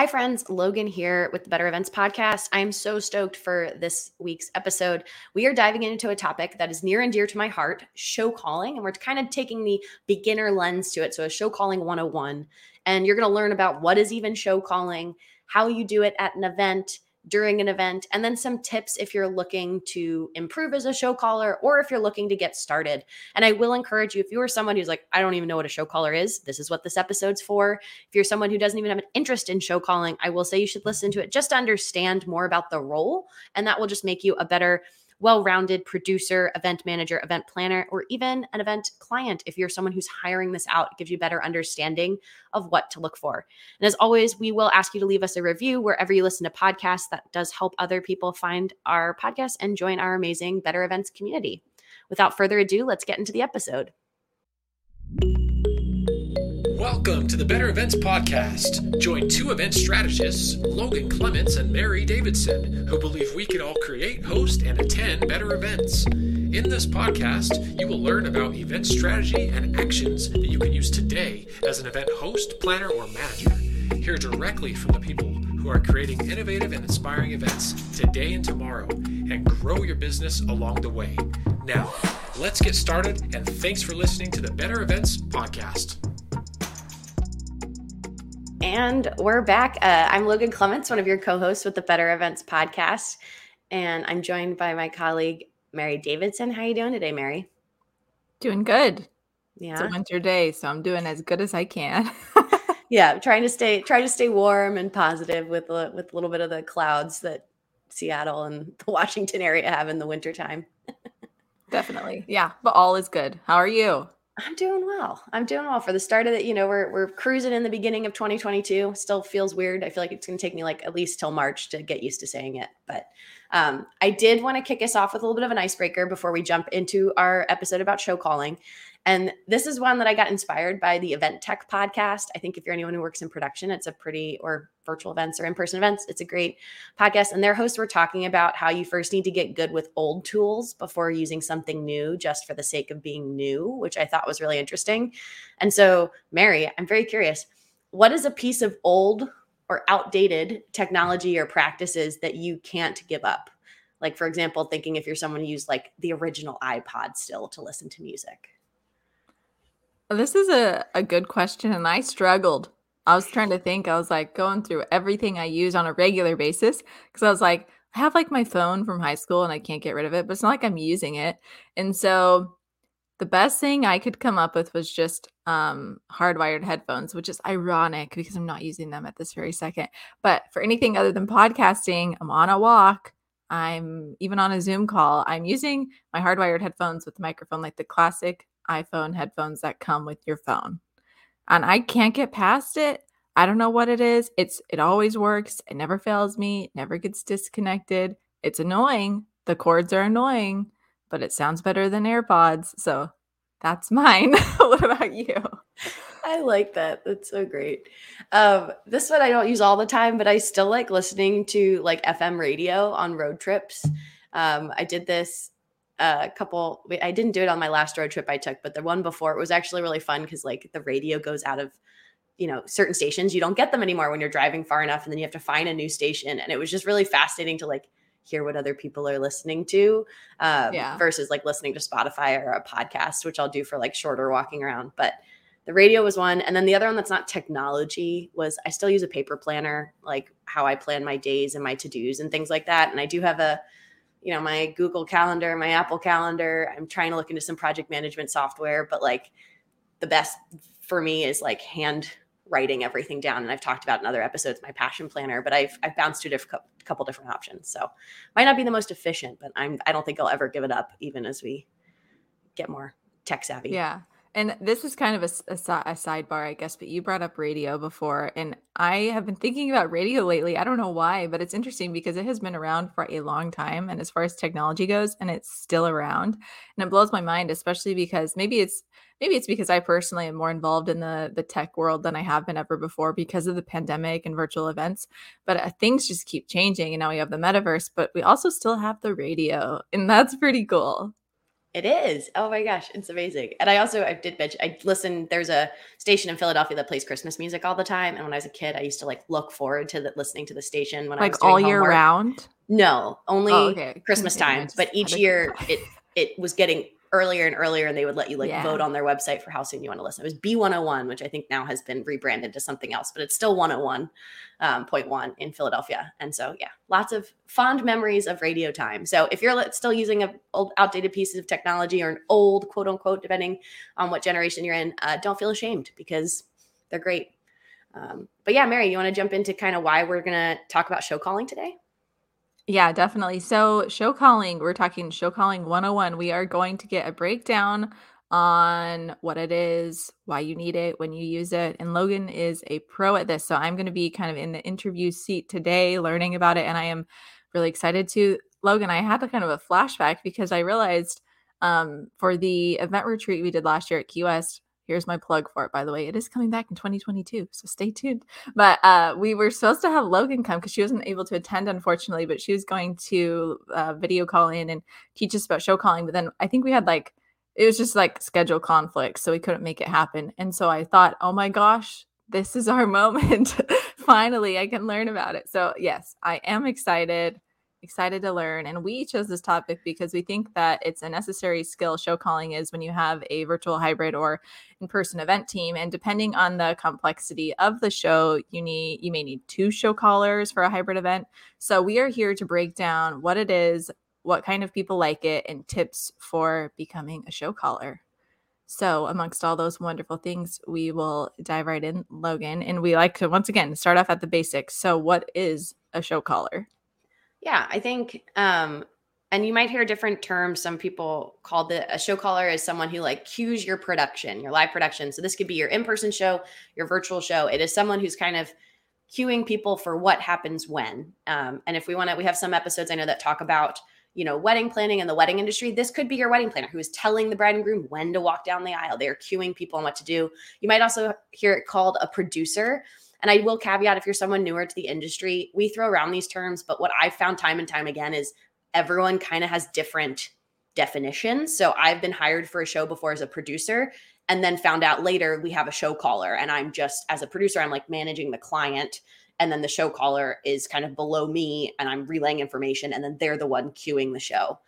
Hi, friends. Logan here with the Better Events Podcast. I'm so stoked for this week's episode. We are diving into a topic that is near and dear to my heart show calling. And we're kind of taking the beginner lens to it. So, a show calling 101. And you're going to learn about what is even show calling, how you do it at an event during an event, and then some tips if you're looking to improve as a show caller or if you're looking to get started. And I will encourage you if you are someone who's like, I don't even know what a show caller is, this is what this episode's for. If you're someone who doesn't even have an interest in show calling, I will say you should listen to it just to understand more about the role. And that will just make you a better well rounded producer, event manager, event planner, or even an event client. If you're someone who's hiring this out, it gives you better understanding of what to look for. And as always, we will ask you to leave us a review wherever you listen to podcasts. That does help other people find our podcast and join our amazing Better Events community. Without further ado, let's get into the episode. Welcome to the Better Events Podcast. Join two event strategists, Logan Clements and Mary Davidson, who believe we can all create, host, and attend better events. In this podcast, you will learn about event strategy and actions that you can use today as an event host, planner, or manager. Hear directly from the people who are creating innovative and inspiring events today and tomorrow and grow your business along the way. Now, let's get started, and thanks for listening to the Better Events Podcast. And we're back. Uh, I'm Logan Clements, one of your co-hosts with the Better Events podcast, and I'm joined by my colleague Mary Davidson. How are you doing today, Mary? Doing good. Yeah, it's a winter day, so I'm doing as good as I can. yeah, trying to stay try to stay warm and positive with a, with a little bit of the clouds that Seattle and the Washington area have in the wintertime. Definitely. Yeah, but all is good. How are you? I'm doing well. I'm doing well for the start of it. you know, we're we're cruising in the beginning of 2022. Still feels weird. I feel like it's going to take me like at least till March to get used to saying it. But um, I did want to kick us off with a little bit of an icebreaker before we jump into our episode about show calling. And this is one that I got inspired by the Event Tech podcast. I think if you're anyone who works in production, it's a pretty, or virtual events or in person events, it's a great podcast. And their hosts were talking about how you first need to get good with old tools before using something new just for the sake of being new, which I thought was really interesting. And so, Mary, I'm very curious what is a piece of old or outdated technology or practices that you can't give up? Like, for example, thinking if you're someone who used like the original iPod still to listen to music. This is a, a good question, and I struggled. I was trying to think, I was like going through everything I use on a regular basis because I was like, I have like my phone from high school and I can't get rid of it, but it's not like I'm using it. And so the best thing I could come up with was just um, hardwired headphones, which is ironic because I'm not using them at this very second. But for anything other than podcasting, I'm on a walk. I'm even on a Zoom call. I'm using my hardwired headphones with the microphone, like the classic iPhone headphones that come with your phone. And I can't get past it. I don't know what it is. It's it always works. It never fails me. It never gets disconnected. It's annoying. The cords are annoying, but it sounds better than AirPods. So that's mine. what about you? I like that. That's so great. Um, this one I don't use all the time, but I still like listening to like FM radio on road trips. Um, I did this a couple i didn't do it on my last road trip i took but the one before it was actually really fun because like the radio goes out of you know certain stations you don't get them anymore when you're driving far enough and then you have to find a new station and it was just really fascinating to like hear what other people are listening to um, yeah. versus like listening to spotify or a podcast which i'll do for like shorter walking around but the radio was one and then the other one that's not technology was i still use a paper planner like how i plan my days and my to-dos and things like that and i do have a you know my google calendar my apple calendar i'm trying to look into some project management software but like the best for me is like hand writing everything down and i've talked about in other episodes my passion planner but i've i've bounced to a couple different options. So might not be the most efficient but i'm i don't think i'll ever give it up even as we get more tech savvy. Yeah and this is kind of a, a, a, sidebar, I guess, but you brought up radio before. And I have been thinking about radio lately. I don't know why, but it's interesting because it has been around for a long time. And as far as technology goes, and it's still around. And it blows my mind, especially because maybe it's maybe it's because I personally am more involved in the the tech world than I have been ever before because of the pandemic and virtual events. But uh, things just keep changing. And now we have the metaverse, but we also still have the radio. And that's pretty cool. It is. Oh my gosh, it's amazing. And I also I did mention I listen. There's a station in Philadelphia that plays Christmas music all the time. And when I was a kid, I used to like look forward to the, listening to the station when like I was all year homework. round. No, only oh, okay. Christmas times. But each year it it was getting earlier and earlier and they would let you like yeah. vote on their website for how soon you want to listen. It was B101, which I think now has been rebranded to something else, but it's still 101.1 um, in Philadelphia. And so, yeah, lots of fond memories of radio time. So if you're still using a old outdated piece of technology or an old quote unquote, depending on what generation you're in, uh, don't feel ashamed because they're great. Um, but yeah, Mary, you want to jump into kind of why we're going to talk about show calling today? Yeah, definitely. So, show calling, we're talking show calling 101. We are going to get a breakdown on what it is, why you need it, when you use it. And Logan is a pro at this. So, I'm going to be kind of in the interview seat today learning about it. And I am really excited to. Logan, I had a kind of a flashback because I realized um, for the event retreat we did last year at Key West, Here's my plug for it, by the way. It is coming back in 2022, so stay tuned. But uh, we were supposed to have Logan come because she wasn't able to attend, unfortunately. But she was going to uh, video call in and teach us about show calling. But then I think we had like it was just like schedule conflicts, so we couldn't make it happen. And so I thought, oh my gosh, this is our moment. Finally, I can learn about it. So yes, I am excited excited to learn. And we chose this topic because we think that it's a necessary skill show calling is when you have a virtual hybrid or in-person event team. And depending on the complexity of the show, you need you may need two show callers for a hybrid event. So we are here to break down what it is, what kind of people like it, and tips for becoming a show caller. So, amongst all those wonderful things, we will dive right in, Logan. And we like to once again start off at the basics. So, what is a show caller? Yeah, I think um and you might hear different terms. Some people call the a show caller is someone who like cues your production, your live production. So this could be your in-person show, your virtual show. It is someone who's kind of cueing people for what happens when. Um, and if we want to, we have some episodes I know that talk about you know wedding planning and the wedding industry. This could be your wedding planner who is telling the bride and groom when to walk down the aisle. They are cueing people on what to do. You might also hear it called a producer. And I will caveat if you're someone newer to the industry, we throw around these terms, but what I've found time and time again is everyone kind of has different definitions. So I've been hired for a show before as a producer and then found out later we have a show caller and I'm just as a producer I'm like managing the client and then the show caller is kind of below me and I'm relaying information and then they're the one cueing the show.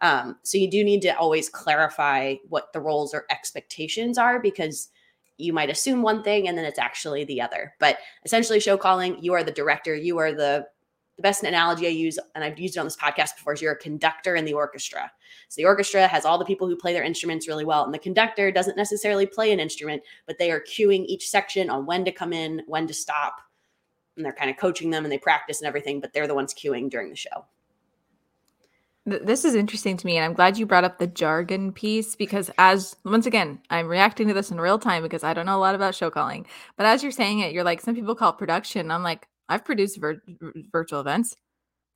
Um, so you do need to always clarify what the roles or expectations are because you might assume one thing and then it's actually the other. But essentially, show calling, you are the director, you are the the best analogy I use, and I've used it on this podcast before, is you're a conductor in the orchestra. So the orchestra has all the people who play their instruments really well, and the conductor doesn't necessarily play an instrument, but they are cueing each section on when to come in, when to stop, and they're kind of coaching them and they practice and everything, but they're the ones cueing during the show. This is interesting to me, and I'm glad you brought up the jargon piece because, as once again, I'm reacting to this in real time because I don't know a lot about show calling. But as you're saying it, you're like, some people call it production. I'm like, I've produced vir- virtual events,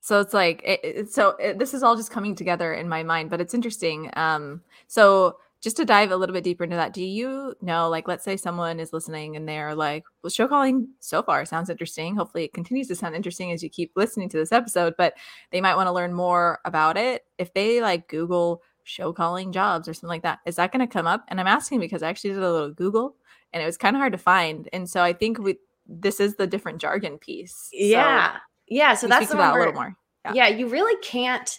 so it's like, it, it, so it, this is all just coming together in my mind. But it's interesting. Um, so just to dive a little bit deeper into that, do you know, like, let's say someone is listening and they're like, well, show calling so far sounds interesting. Hopefully, it continues to sound interesting as you keep listening to this episode, but they might want to learn more about it. If they like Google show calling jobs or something like that, is that going to come up? And I'm asking because I actually did a little Google and it was kind of hard to find. And so I think we, this is the different jargon piece. Yeah. So yeah. So that's about a little more. Yeah. yeah. You really can't,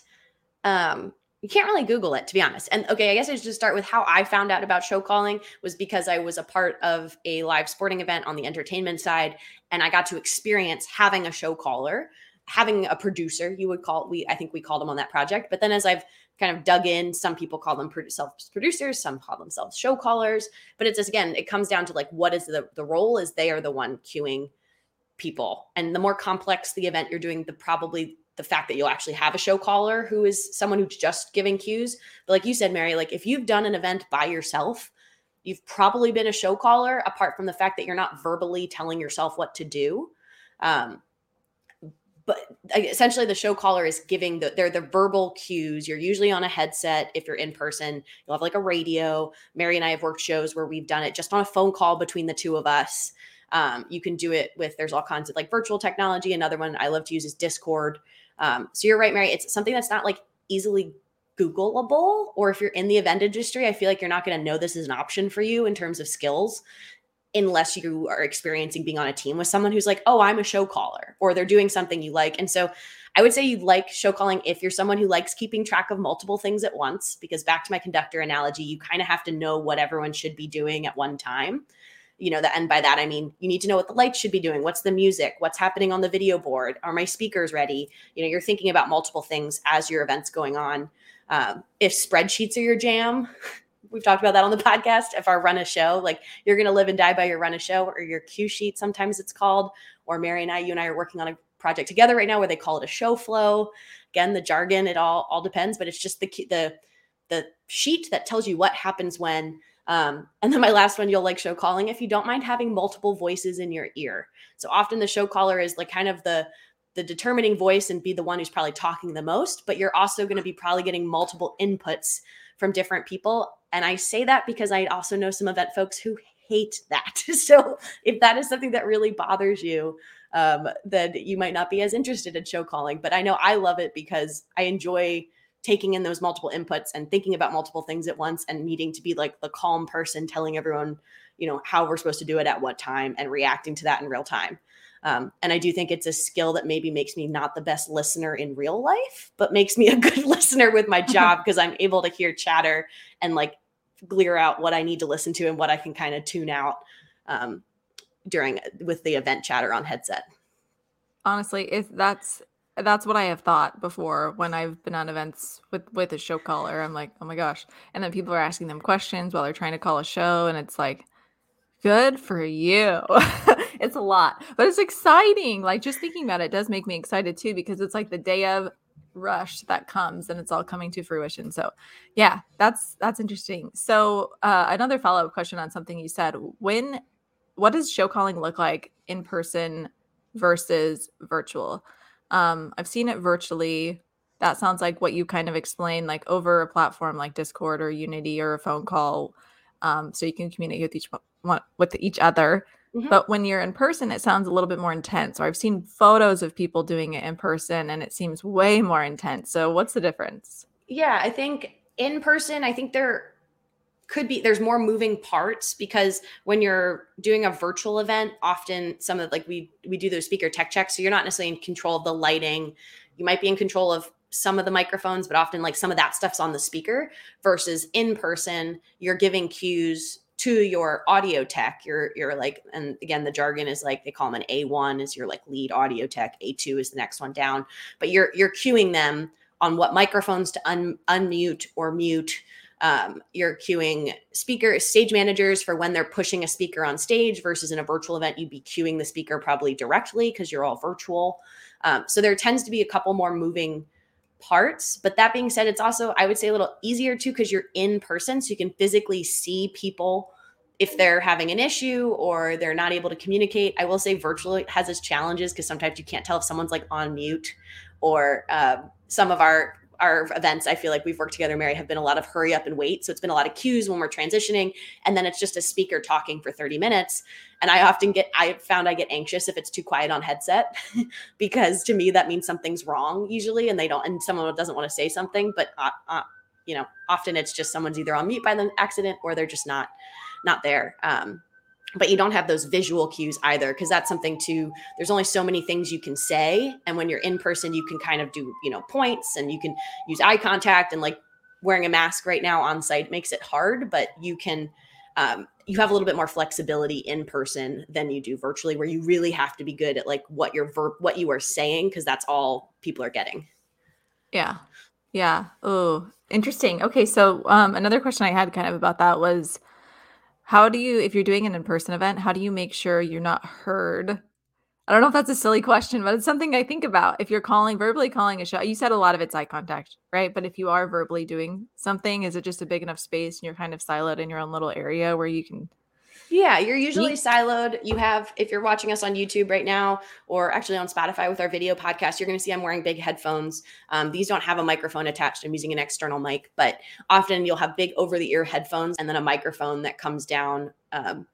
um, you can't really Google it, to be honest. And okay, I guess I should just start with how I found out about show calling was because I was a part of a live sporting event on the entertainment side, and I got to experience having a show caller, having a producer. You would call we, I think we called them on that project. But then as I've kind of dug in, some people call themselves producers, some call themselves show callers. But it's just again, it comes down to like what is the the role is they are the one cueing people, and the more complex the event you're doing, the probably the fact that you'll actually have a show caller who is someone who's just giving cues. But like you said, Mary, like if you've done an event by yourself, you've probably been a show caller, apart from the fact that you're not verbally telling yourself what to do. Um, but essentially, the show caller is giving the they're the verbal cues. You're usually on a headset if you're in person. You'll have like a radio. Mary and I have worked shows where we've done it just on a phone call between the two of us. Um, you can do it with there's all kinds of like virtual technology. Another one I love to use is Discord. Um, so you're right, Mary. It's something that's not like easily Googleable, or if you're in the event industry, I feel like you're not going to know this is an option for you in terms of skills unless you are experiencing being on a team with someone who's like, oh, I'm a show caller, or they're doing something you like. And so I would say you'd like show calling if you're someone who likes keeping track of multiple things at once, because back to my conductor analogy, you kind of have to know what everyone should be doing at one time. You know, that and by that I mean you need to know what the lights should be doing, what's the music, what's happening on the video board, are my speakers ready? You know, you're thinking about multiple things as your event's going on. Um, if spreadsheets are your jam, we've talked about that on the podcast. If our run a show, like you're going to live and die by your run a show or your cue sheet, sometimes it's called, or Mary and I, you and I are working on a project together right now where they call it a show flow. Again, the jargon, it all all depends, but it's just the the the sheet that tells you what happens when. Um, and then my last one, you'll like show calling if you don't mind having multiple voices in your ear. So often the show caller is like kind of the the determining voice and be the one who's probably talking the most, but you're also going to be probably getting multiple inputs from different people. And I say that because I also know some event folks who hate that. so if that is something that really bothers you, um, then you might not be as interested in show calling. But I know I love it because I enjoy taking in those multiple inputs and thinking about multiple things at once and needing to be like the calm person telling everyone, you know, how we're supposed to do it at what time and reacting to that in real time. Um, and I do think it's a skill that maybe makes me not the best listener in real life, but makes me a good listener with my job because I'm able to hear chatter and like clear out what I need to listen to and what I can kind of tune out um, during with the event chatter on headset. Honestly, if that's that's what I have thought before when I've been on events with with a show caller. I'm like, oh my gosh, and then people are asking them questions while they're trying to call a show, and it's like, good for you. it's a lot, but it's exciting. Like just thinking about it does make me excited too because it's like the day of rush that comes and it's all coming to fruition so yeah that's that's interesting so uh, another follow-up question on something you said when what does show calling look like in person versus virtual? Um, I've seen it virtually. That sounds like what you kind of explained, like over a platform like Discord or Unity or a phone call, um, so you can communicate with each one with each other. Mm-hmm. But when you're in person, it sounds a little bit more intense. Or I've seen photos of people doing it in person, and it seems way more intense. So, what's the difference? Yeah, I think in person, I think there could be there's more moving parts because when you're doing a virtual event often some of like we we do those speaker tech checks so you're not necessarily in control of the lighting. You might be in control of some of the microphones but often like some of that stuff's on the speaker versus in person you're giving cues to your audio tech. You're you're like and again the jargon is like they call them an a1 is your like lead audio tech a2 is the next one down. But you're you're cueing them on what microphones to un, unmute or mute um, you're queuing speaker stage managers for when they're pushing a speaker on stage versus in a virtual event you'd be queuing the speaker probably directly because you're all virtual. Um, so there tends to be a couple more moving parts. But that being said it's also i would say a little easier too because you're in person so you can physically see people if they're having an issue or they're not able to communicate. I will say virtual has its challenges because sometimes you can't tell if someone's like on mute or uh, some of our our events, I feel like we've worked together, Mary, have been a lot of hurry up and wait. So it's been a lot of cues when we're transitioning. And then it's just a speaker talking for 30 minutes. And I often get, I found I get anxious if it's too quiet on headset because to me, that means something's wrong usually. And they don't, and someone doesn't want to say something. But, uh, uh, you know, often it's just someone's either on mute by the accident or they're just not, not there. Um, but you don't have those visual cues either because that's something to there's only so many things you can say and when you're in person you can kind of do you know points and you can use eye contact and like wearing a mask right now on site makes it hard but you can um, you have a little bit more flexibility in person than you do virtually where you really have to be good at like what your verb what you are saying because that's all people are getting. Yeah. Yeah. Oh interesting. Okay so um, another question i had kind of about that was how do you, if you're doing an in person event, how do you make sure you're not heard? I don't know if that's a silly question, but it's something I think about. If you're calling, verbally calling a show, you said a lot of it's eye contact, right? But if you are verbally doing something, is it just a big enough space and you're kind of siloed in your own little area where you can yeah, you're usually siloed. You have, if you're watching us on YouTube right now, or actually on Spotify with our video podcast, you're going to see I'm wearing big headphones. Um, these don't have a microphone attached. I'm using an external mic, but often you'll have big over the ear headphones and then a microphone that comes down um,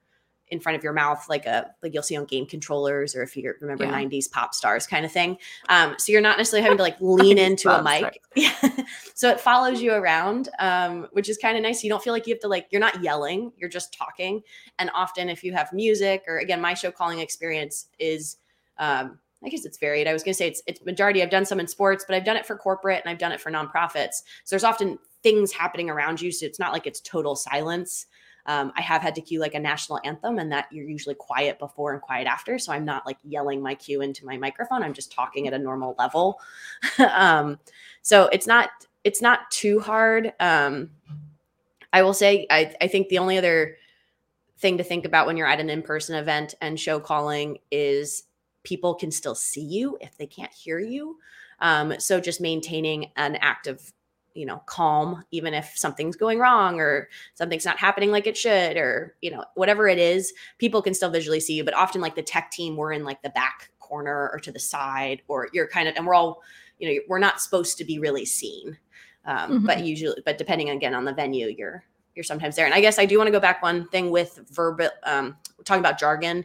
in front of your mouth, like a like you'll see on game controllers, or if you remember yeah. '90s pop stars kind of thing. Um, so you're not necessarily having to like lean into a mic. Yeah. so it follows you around, um, which is kind of nice. You don't feel like you have to like you're not yelling, you're just talking. And often, if you have music, or again, my show calling experience is. Um, I guess it's varied. I was going to say it's it's majority. I've done some in sports, but I've done it for corporate and I've done it for nonprofits. So there's often things happening around you, so it's not like it's total silence. Um, I have had to cue like a national anthem, and that you're usually quiet before and quiet after. So I'm not like yelling my cue into my microphone. I'm just talking at a normal level. um, so it's not it's not too hard. Um, I will say I, I think the only other thing to think about when you're at an in-person event and show calling is people can still see you if they can't hear you. Um, so just maintaining an active you know calm even if something's going wrong or something's not happening like it should or you know whatever it is people can still visually see you but often like the tech team we're in like the back corner or to the side or you're kind of and we're all you know we're not supposed to be really seen um, mm-hmm. but usually but depending again on the venue you're you're sometimes there and i guess i do want to go back one thing with verbal um, talking about jargon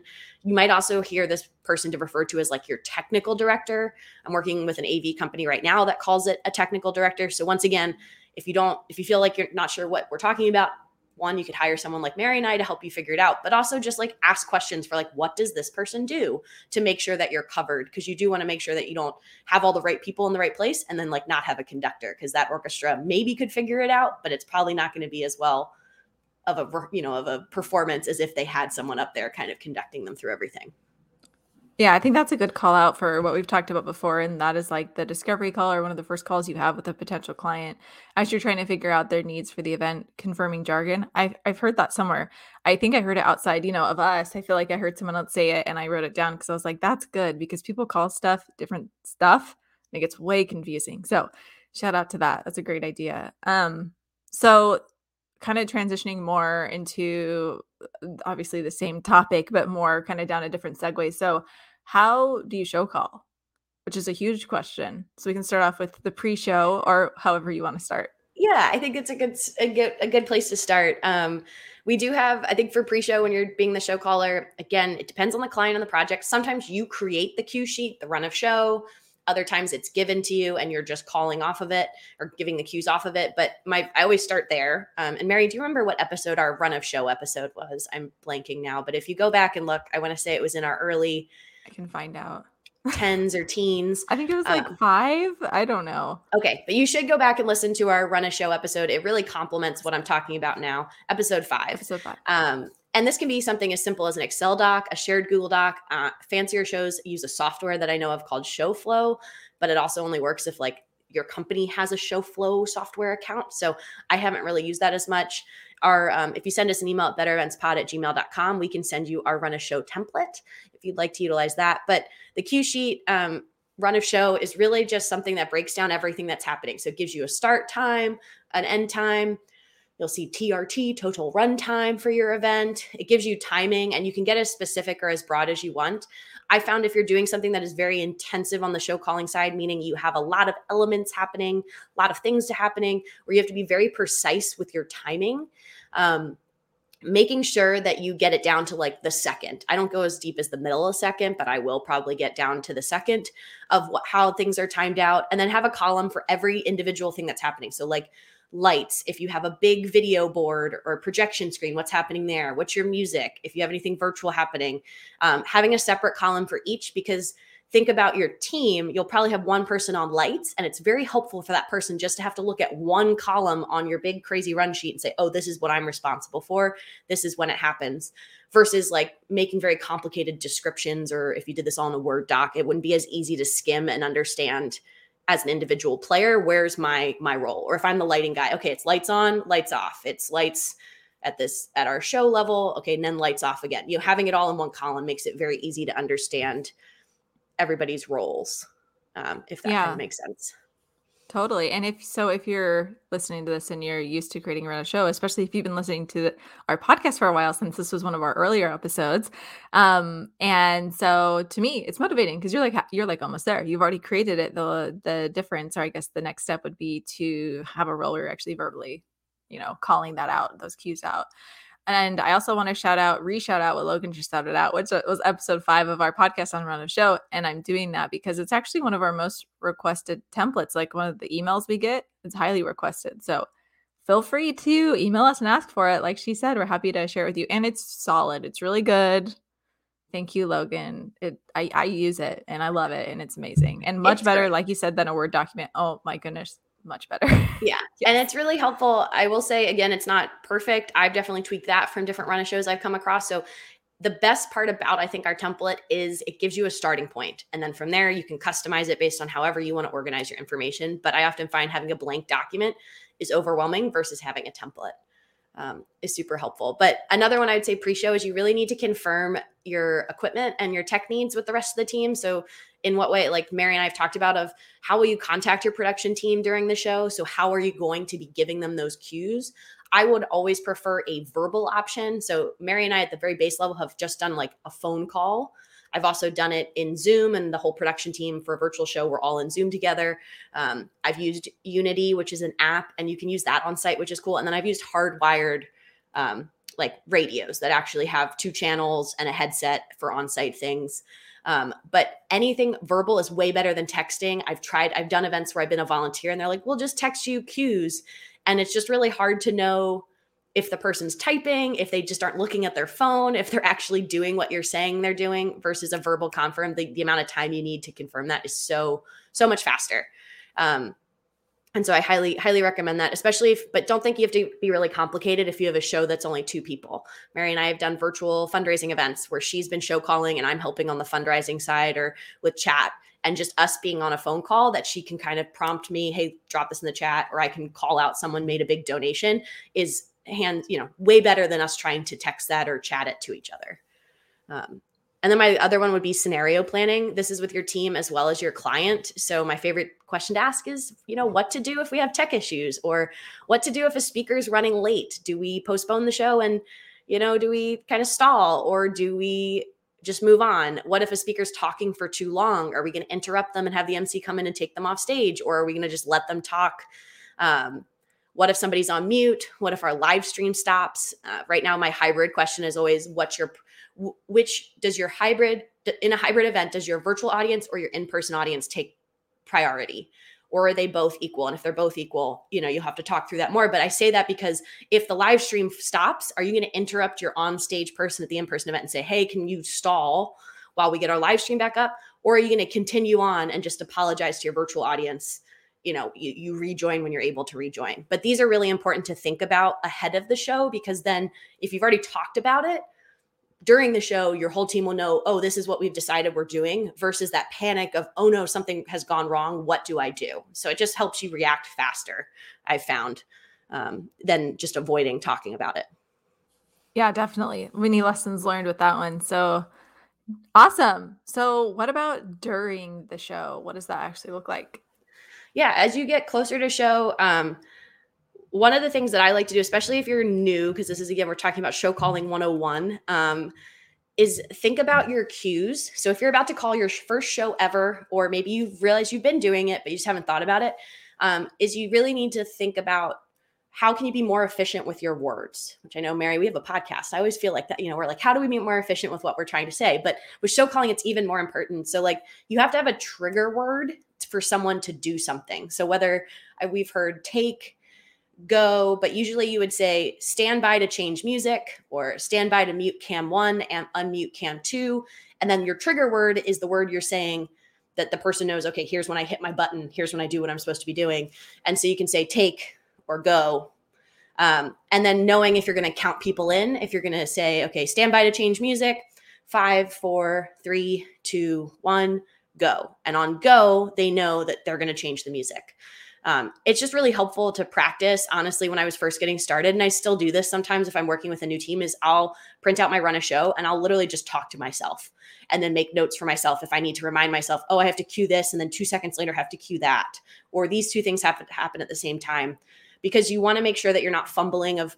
you might also hear this person to refer to as like your technical director. I'm working with an AV company right now that calls it a technical director. So once again, if you don't, if you feel like you're not sure what we're talking about, one, you could hire someone like Mary and I to help you figure it out, but also just like ask questions for like, what does this person do to make sure that you're covered? Because you do want to make sure that you don't have all the right people in the right place and then like not have a conductor because that orchestra maybe could figure it out, but it's probably not going to be as well of a you know of a performance as if they had someone up there kind of conducting them through everything. Yeah i think that's a good call out for what we've talked about before and that is like the discovery call or one of the first calls you have with a potential client as you're trying to figure out their needs for the event confirming jargon. I've, I've heard that somewhere. I think i heard it outside you know of us. I feel like i heard someone else say it and i wrote it down because i was like that's good because people call stuff different stuff and it gets way confusing. So shout out to that. That's a great idea. Um so kind of transitioning more into uh, obviously the same topic, but more kind of down a different segue. So, how do you show call? Which is a huge question. So we can start off with the pre-show, or however you want to start. Yeah, I think it's a good a good a good place to start. Um, we do have, I think, for pre-show when you're being the show caller. Again, it depends on the client and the project. Sometimes you create the cue sheet, the run of show other times it's given to you and you're just calling off of it or giving the cues off of it. But my I always start there. Um, and Mary, do you remember what episode our run of show episode was? I'm blanking now, but if you go back and look, I want to say it was in our early. I can find out. tens or teens. I think it was like um, five. I don't know. Okay, but you should go back and listen to our run a show episode. It really complements what I'm talking about now. Episode five. Episode five. Um, and this can be something as simple as an Excel doc, a shared Google Doc. Uh, fancier shows use a software that I know of called ShowFlow, but it also only works if like your company has a ShowFlow software account. So I haven't really used that as much. Our um, if you send us an email at bettereventspod at gmail.com, we can send you our run a show template if you'd like to utilize that. But the cue sheet, um, run of show is really just something that breaks down everything that's happening. So it gives you a start time, an end time, You'll see TRT, total runtime for your event. It gives you timing and you can get as specific or as broad as you want. I found if you're doing something that is very intensive on the show calling side, meaning you have a lot of elements happening, a lot of things to happening, where you have to be very precise with your timing. Um, making sure that you get it down to like the second. I don't go as deep as the middle of second, but I will probably get down to the second of what, how things are timed out and then have a column for every individual thing that's happening. So like lights, if you have a big video board or projection screen, what's happening there? What's your music? If you have anything virtual happening, um, having a separate column for each because think about your team, you'll probably have one person on lights, and it's very helpful for that person just to have to look at one column on your big crazy run sheet and say, oh, this is what I'm responsible for. This is when it happens. Versus like making very complicated descriptions, or if you did this all in a Word doc, it wouldn't be as easy to skim and understand as an individual player where's my my role? Or if i'm the lighting guy okay it's lights on lights off. It's lights at this at our show level okay and then lights off again. You know having it all in one column makes it very easy to understand everybody's roles um, if that yeah. kind of makes sense Totally. And if so, if you're listening to this and you're used to creating around a show, especially if you've been listening to the, our podcast for a while, since this was one of our earlier episodes, um, and so to me, it's motivating because you're like you're like almost there. You've already created it. The the difference, or I guess the next step would be to have a role where you're actually verbally, you know, calling that out, those cues out. And I also want to shout out, re shout out what Logan just shouted out, which was episode five of our podcast on Run of Show. And I'm doing that because it's actually one of our most requested templates. Like one of the emails we get, it's highly requested. So feel free to email us and ask for it. Like she said, we're happy to share it with you. And it's solid, it's really good. Thank you, Logan. It I, I use it and I love it and it's amazing and much it's better, great. like you said, than a Word document. Oh my goodness much better. yeah. yes. And it's really helpful. I will say again, it's not perfect. I've definitely tweaked that from different run of shows I've come across. So the best part about I think our template is it gives you a starting point, and then from there you can customize it based on however you want to organize your information. But I often find having a blank document is overwhelming versus having a template um, is super helpful. But another one I would say pre-show is you really need to confirm your equipment and your tech needs with the rest of the team. So in what way, like Mary and I have talked about of how will you contact your production team during the show? So how are you going to be giving them those cues? I would always prefer a verbal option. So Mary and I at the very base level have just done like a phone call I've also done it in Zoom, and the whole production team for a virtual show, we're all in Zoom together. Um, I've used Unity, which is an app, and you can use that on site, which is cool. And then I've used hardwired um, like radios that actually have two channels and a headset for on site things. Um, but anything verbal is way better than texting. I've tried, I've done events where I've been a volunteer and they're like, we'll just text you cues. And it's just really hard to know if the person's typing, if they just aren't looking at their phone, if they're actually doing what you're saying they're doing versus a verbal confirm, the, the amount of time you need to confirm that is so, so much faster. Um, and so I highly, highly recommend that, especially if, but don't think you have to be really complicated if you have a show that's only two people. Mary and I have done virtual fundraising events where she's been show calling and I'm helping on the fundraising side or with chat and just us being on a phone call that she can kind of prompt me, hey, drop this in the chat, or I can call out someone made a big donation is hand, you know, way better than us trying to text that or chat it to each other. Um, and then my other one would be scenario planning. This is with your team as well as your client. So my favorite question to ask is, you know, what to do if we have tech issues or what to do if a speaker is running late? Do we postpone the show and, you know, do we kind of stall or do we just move on? What if a speaker's talking for too long? Are we going to interrupt them and have the MC come in and take them off stage or are we going to just let them talk? Um, what if somebody's on mute? What if our live stream stops? Uh, right now, my hybrid question is always what's your, which does your hybrid, in a hybrid event, does your virtual audience or your in person audience take priority? Or are they both equal? And if they're both equal, you know, you'll have to talk through that more. But I say that because if the live stream stops, are you going to interrupt your on stage person at the in person event and say, hey, can you stall while we get our live stream back up? Or are you going to continue on and just apologize to your virtual audience you know you, you rejoin when you're able to rejoin but these are really important to think about ahead of the show because then if you've already talked about it during the show your whole team will know oh this is what we've decided we're doing versus that panic of oh no something has gone wrong. What do i do? So it just helps you react faster i've found um, than just avoiding talking about it. Yeah definitely. Many lessons learned with that one. So awesome. So what about during the show? What does that actually look like? Yeah, as you get closer to show, um, one of the things that I like to do, especially if you're new, because this is again, we're talking about show calling 101, um, is think about your cues. So if you're about to call your first show ever, or maybe you've realized you've been doing it, but you just haven't thought about it, um, is you really need to think about how can you be more efficient with your words which i know mary we have a podcast i always feel like that you know we're like how do we be more efficient with what we're trying to say but with show calling it's even more important so like you have to have a trigger word for someone to do something. So whether uh, we've heard take, go, but usually you would say stand by to change music or stand by to mute cam one and unmute cam two. And then your trigger word is the word you're saying that the person knows, okay, here's when I hit my button, here's when I do what I'm supposed to be doing. And so you can say take or go. Um, and then knowing if you're going to count people in, if you're going to say, okay, stand by to change music, five, four, three, two, one go. And on go, they know that they're going to change the music. Um, it's just really helpful to practice. Honestly, when I was first getting started, and I still do this sometimes if I'm working with a new team, is I'll print out my run a show and I'll literally just talk to myself and then make notes for myself if I need to remind myself, oh, I have to cue this, and then two seconds later have to cue that, or these two things happen happen at the same time, because you want to make sure that you're not fumbling of,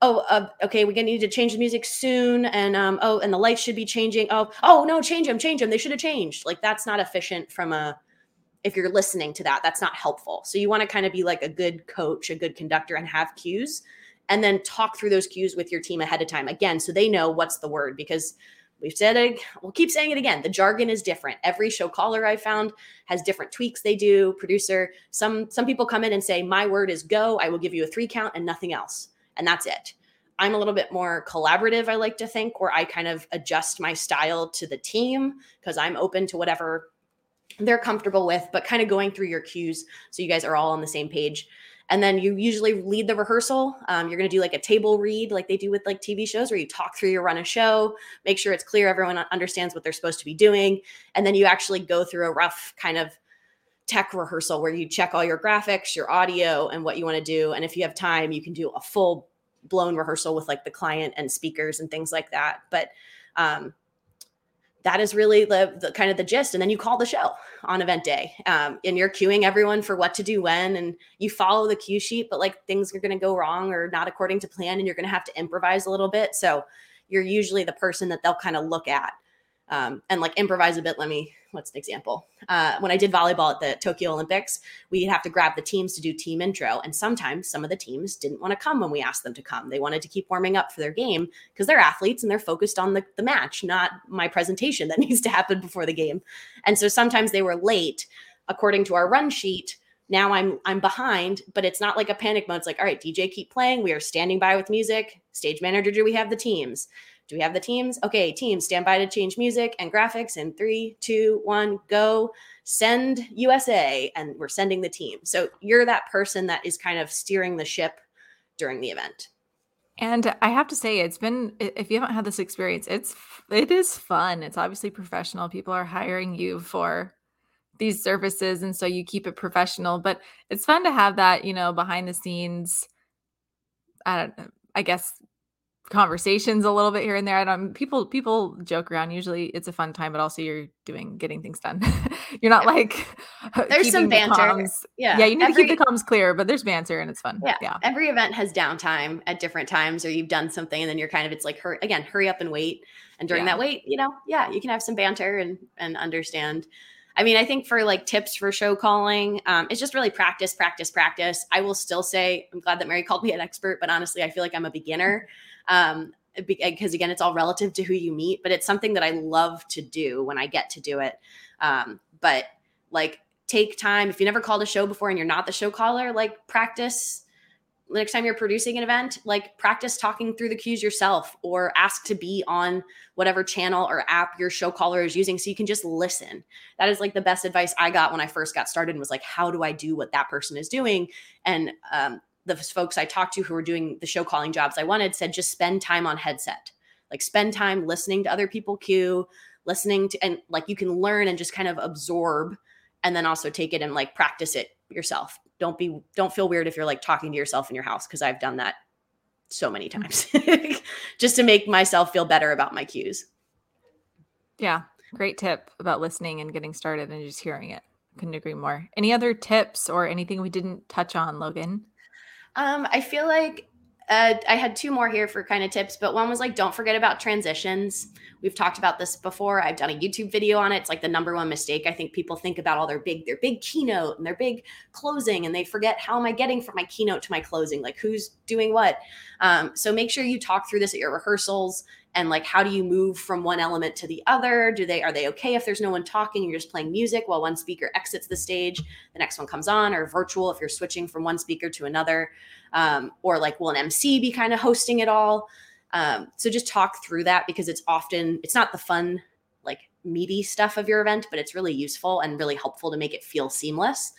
oh uh, okay we're gonna need to change the music soon and um oh and the lights should be changing oh oh no change them change them they should have changed like that's not efficient from a if you're listening to that that's not helpful. So you want to kind of be like a good coach a good conductor and have cues and then talk through those cues with your team ahead of time again so they know what's the word because we've said it we'll keep saying it again the jargon is different. Every show caller i found has different tweaks they do producer some some people come in and say my word is go i will give you a three count and nothing else and that's it. I'm a little bit more collaborative i like to think where i kind of adjust my style to the team because i'm open to whatever they're comfortable with but kind of going through your cues so you guys are all on the same page. And then you usually lead the rehearsal. Um, you're going to do like a table read like they do with like tv shows where you talk through your run of show make sure it's clear everyone understands what they're supposed to be doing and then you actually go through a rough kind of tech rehearsal where you check all your graphics your audio and what you want to do and if you have time you can do a full blown rehearsal with like the client and speakers and things like that. But um, that is really the, the, kind of the gist and then you call the show on event day um, and you're queuing everyone for what to do when and you follow the cue sheet but like things are going to go wrong or not according to plan and you're going to have to improvise a little bit so you're usually the person that they'll kind of look at um, and like improvise a bit. Let me, what's an example? Uh, when I did volleyball at the Tokyo Olympics, we'd have to grab the teams to do team intro. And sometimes some of the teams didn't want to come when we asked them to come. They wanted to keep warming up for their game because they're athletes and they're focused on the, the match, not my presentation that needs to happen before the game. And so sometimes they were late according to our run sheet now i'm i'm behind but it's not like a panic mode it's like all right dj keep playing we are standing by with music stage manager do we have the teams do we have the teams? Okay, teams, stand by to change music and graphics in three, two, one, go. Send USA. And we're sending the team. So you're that person that is kind of steering the ship during the event. And I have to say, it's been if you haven't had this experience, it's it is fun. It's obviously professional. People are hiring you for these services, and so you keep it professional. But it's fun to have that, you know, behind the scenes. I don't. I guess conversations a little bit here and there. I don't people people joke around. Usually it's a fun time, but also you're doing getting things done. you're not like there's some banter. The comms, yeah. Yeah, you need every, to keep the comms clear, but there's banter and it's fun. Yeah. yeah. Every event has downtime at different times or you've done something and then you're kind of it's like hurry again, hurry up and wait. And during yeah. that wait, you know, yeah, you can have some banter and and understand. I mean, I think for like tips for show calling, um, it's just really practice, practice, practice. I will still say, I'm glad that Mary called me an expert, but honestly, I feel like I'm a beginner um, because again, it's all relative to who you meet, but it's something that I love to do when I get to do it. Um, but like, take time. If you never called a show before and you're not the show caller, like practice the next time you're producing an event, like practice talking through the cues yourself or ask to be on whatever channel or app your show caller is using so you can just listen. That is like the best advice I got when I first got started was like, how do I do what that person is doing? And um, the folks I talked to who were doing the show calling jobs I wanted said just spend time on headset. Like spend time listening to other people cue, listening to and like you can learn and just kind of absorb and then also take it and like practice it yourself. Don't be don't feel weird if you're like talking to yourself in your house because I've done that so many mm. times just to make myself feel better about my cues. Yeah, great tip about listening and getting started and just hearing it. Couldn't agree more. Any other tips or anything we didn't touch on, Logan? Um, I feel like uh, I had two more here for kind of tips, but one was like, don't forget about transitions. We've talked about this before. I've done a YouTube video on it. It's like the number one mistake. I think people think about all their big, their big keynote and their big closing, and they forget how am I getting from my keynote to my closing? Like who's doing what? Um, so make sure you talk through this at your rehearsals and like how do you move from one element to the other? Do they are they okay if there's no one talking you're just playing music while one speaker exits the stage the next one comes on or virtual if you're switching from one speaker to another um, or like will an mc be kind of hosting it all? Um, so just talk through that because it's often it's not the fun like meaty stuff of your event but it's really useful and really helpful to make it feel seamless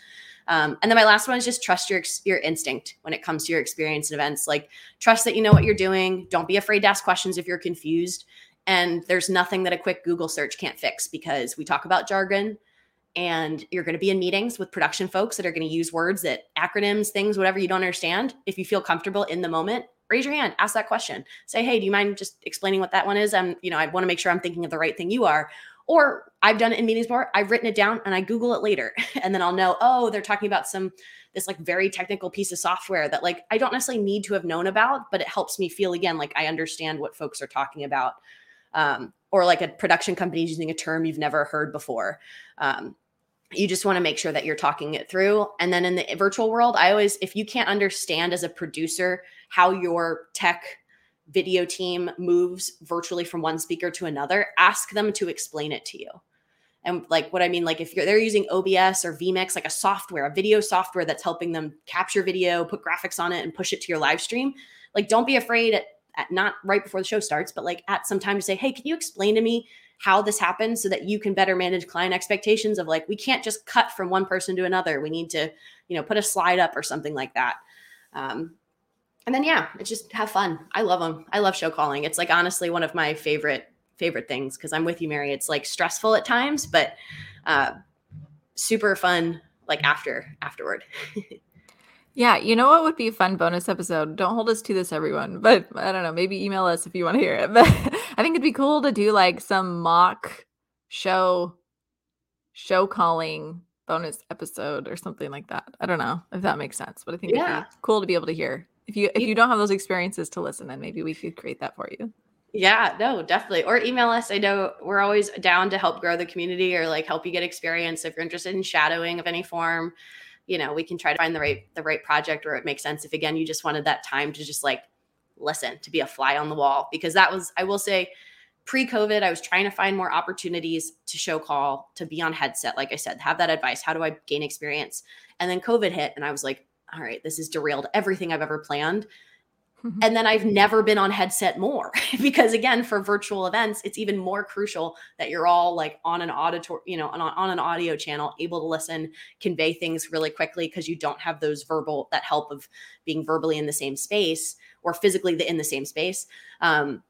um, and then my last one is just trust your your instinct when it comes to your experience and events. Like trust that you know what you're doing. Don't be afraid to ask questions if you're confused. And there's nothing that a quick Google search can't fix because we talk about jargon and you're going to be in meetings with production folks that are going to use words that acronyms, things, whatever you don't understand. If you feel comfortable in the moment, raise your hand, ask that question. Say, hey, do you mind just explaining what that one is? I'm, you know, I want to make sure I'm thinking of the right thing you are. Or I've done it in meetings before. I've written it down and I Google it later. And then I'll know, oh, they're talking about some this like very technical piece of software that like I don't necessarily need to have known about, but it helps me feel again like I understand what folks are talking about. Um, or like a production company using a term you've never heard before. Um, you just want to make sure that you're talking it through. And then in the virtual world, I always, if you can't understand as a producer how your tech video team moves virtually from one speaker to another, ask them to explain it to you. And like what I mean, like if you're they're using OBS or vMix, like a software, a video software that's helping them capture video, put graphics on it, and push it to your live stream, like don't be afraid at, at not right before the show starts, but like at some time to say, hey, can you explain to me how this happens so that you can better manage client expectations of like we can't just cut from one person to another. We need to, you know, put a slide up or something like that. Um, and then yeah, it's just have fun. I love them. I love show calling. It's like honestly one of my favorite favorite things because I'm with you, Mary. It's like stressful at times, but uh, super fun. Like after afterward. yeah, you know what would be a fun bonus episode? Don't hold us to this, everyone. But I don't know. Maybe email us if you want to hear it. But I think it'd be cool to do like some mock show show calling bonus episode or something like that. I don't know if that makes sense, but I think yeah. it'd be cool to be able to hear. If you if you don't have those experiences to listen, then maybe we could create that for you. Yeah, no, definitely. Or email us. I know we're always down to help grow the community or like help you get experience. If you're interested in shadowing of any form, you know, we can try to find the right the right project where it makes sense. If again you just wanted that time to just like listen, to be a fly on the wall. Because that was, I will say, pre-COVID, I was trying to find more opportunities to show call, to be on headset, like I said, have that advice. How do I gain experience? And then COVID hit, and I was like, all right, this has derailed everything I've ever planned. Mm-hmm. And then I've never been on headset more because again, for virtual events, it's even more crucial that you're all like on an auditor, you know, on, on an audio channel, able to listen, convey things really quickly because you don't have those verbal that help of being verbally in the same space or physically in the same space. Um,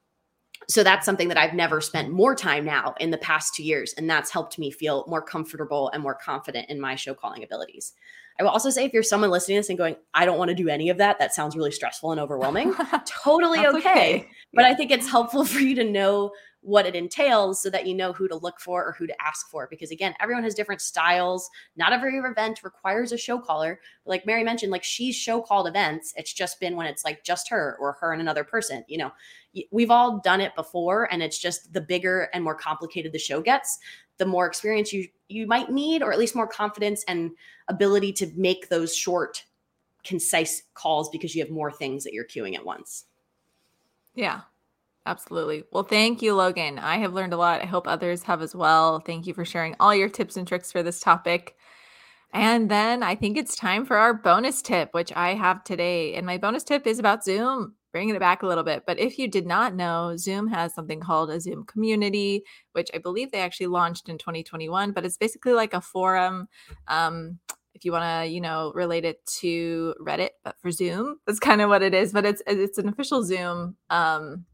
so that's something that I've never spent more time now in the past two years, and that's helped me feel more comfortable and more confident in my show calling abilities. I will also say if you're someone listening to this and going, I don't want to do any of that, that sounds really stressful and overwhelming. totally okay. okay. But I think it's helpful for you to know what it entails so that you know who to look for or who to ask for. Because again, everyone has different styles. Not every event requires a show caller. Like Mary mentioned, like she's show called events. It's just been when it's like just her or her and another person. You know, we've all done it before, and it's just the bigger and more complicated the show gets, the more experience you you might need, or at least more confidence and ability to make those short, concise calls because you have more things that you're cueing at once. Yeah, absolutely. Well, thank you, Logan. I have learned a lot. I hope others have as well. Thank you for sharing all your tips and tricks for this topic. And then I think it's time for our bonus tip, which I have today. And my bonus tip is about Zoom bringing it back a little bit. But if you did not know, Zoom has something called a Zoom community, which I believe they actually launched in 2021, but it's basically like a forum. Um, if you want to, you know, relate it to Reddit, but for Zoom, that's kind of what it is. But it's it's an official Zoom um,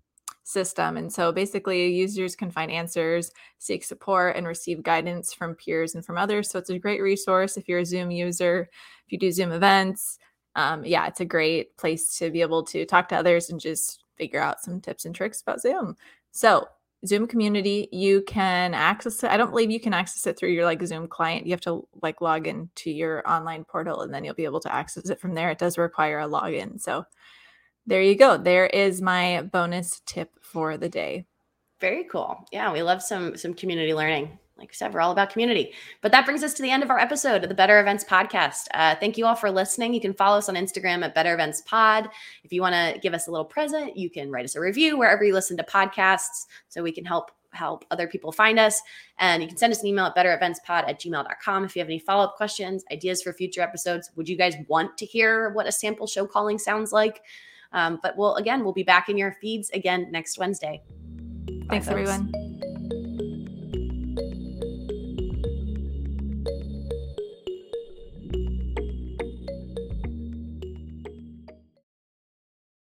system, and so basically, users can find answers, seek support, and receive guidance from peers and from others. So it's a great resource if you're a Zoom user, if you do Zoom events, um, yeah, it's a great place to be able to talk to others and just figure out some tips and tricks about Zoom. So, Zoom community, you can access it. I don't believe you can access it through your like Zoom client. You have to like log into your online portal and then you'll be able to access it from there. It does require a login. So, there you go. There is my bonus tip for the day. Very cool. Yeah, we love some some community learning like I said, we're all about community. But that brings us to the end of our episode of the Better Events podcast. Uh, thank you all for listening. You can follow us on Instagram at Better Events Pod. If you want to give us a little present, you can write us a review wherever you listen to podcasts so we can help help other people find us. And you can send us an email at bettereventspod at gmail.com if you have any follow up questions, ideas for future episodes. Would you guys want to hear what a sample show calling sounds like? Um, but we'll, again, we'll be back in your feeds again next Wednesday. Thanks, Bye, everyone.